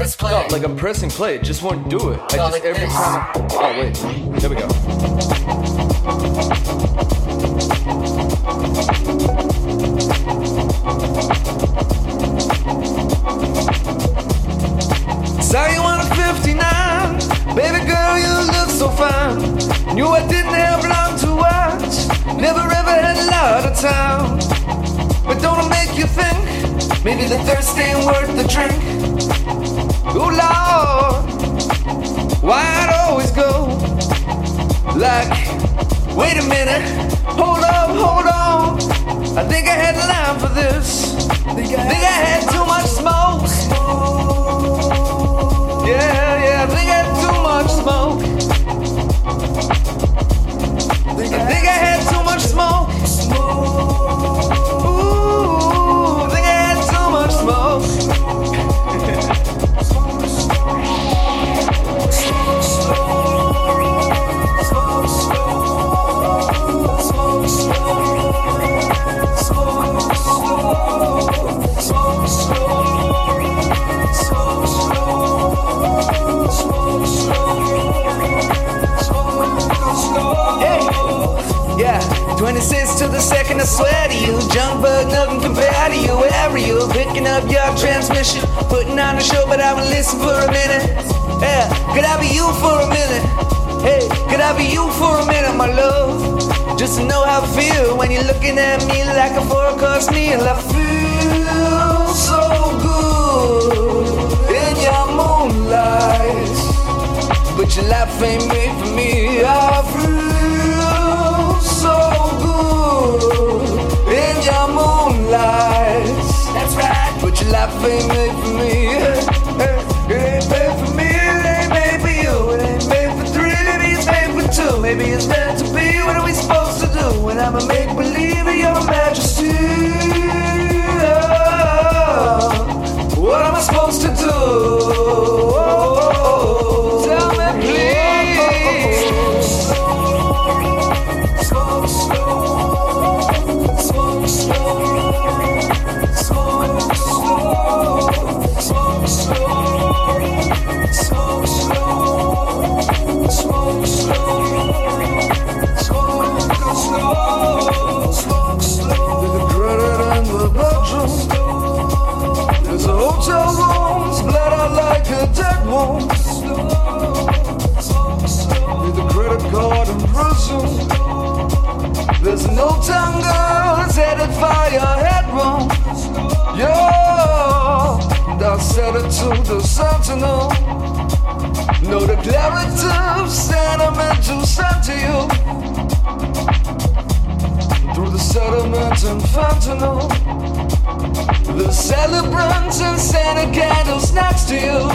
Press play. No, like I'm pressing play, it just won't do it. I No, just like every this. time. I, oh wait, there we go. Saw you on a 59, baby girl, you look so fine. Knew I didn't have long to watch, never ever had a lot of time. But don't it make you think? Maybe the thirst ain't worth the drink. Oh Lord, yeah, 26 to the second, I swear to you. Junk bug, nothing compared to you. Wherever you're picking up your transmission, putting on a show, but I will listen for a minute. Yeah, could I be you for a minute? Hey, could I be you for a minute, my love? Just to know how I feel when you're looking at me like a four course meal. I feel so good in your moonlight. But your life ain't made for me. I feel ain't made for me. It ain't made for me. It ain't made for you. It ain't made for three. Maybe it's made for two. Maybe it's meant to be. What are we supposed to do when I'm a make believe of your majesty? Hotel room split out like a dead wound. With a credit card in prison. There's no old town girl that's headed for your headroom. Yo, and I said it to the sentinel. No declarative, sentimental sent to you through the settlement and fentanyl. The celebrants and Santa candles next to you.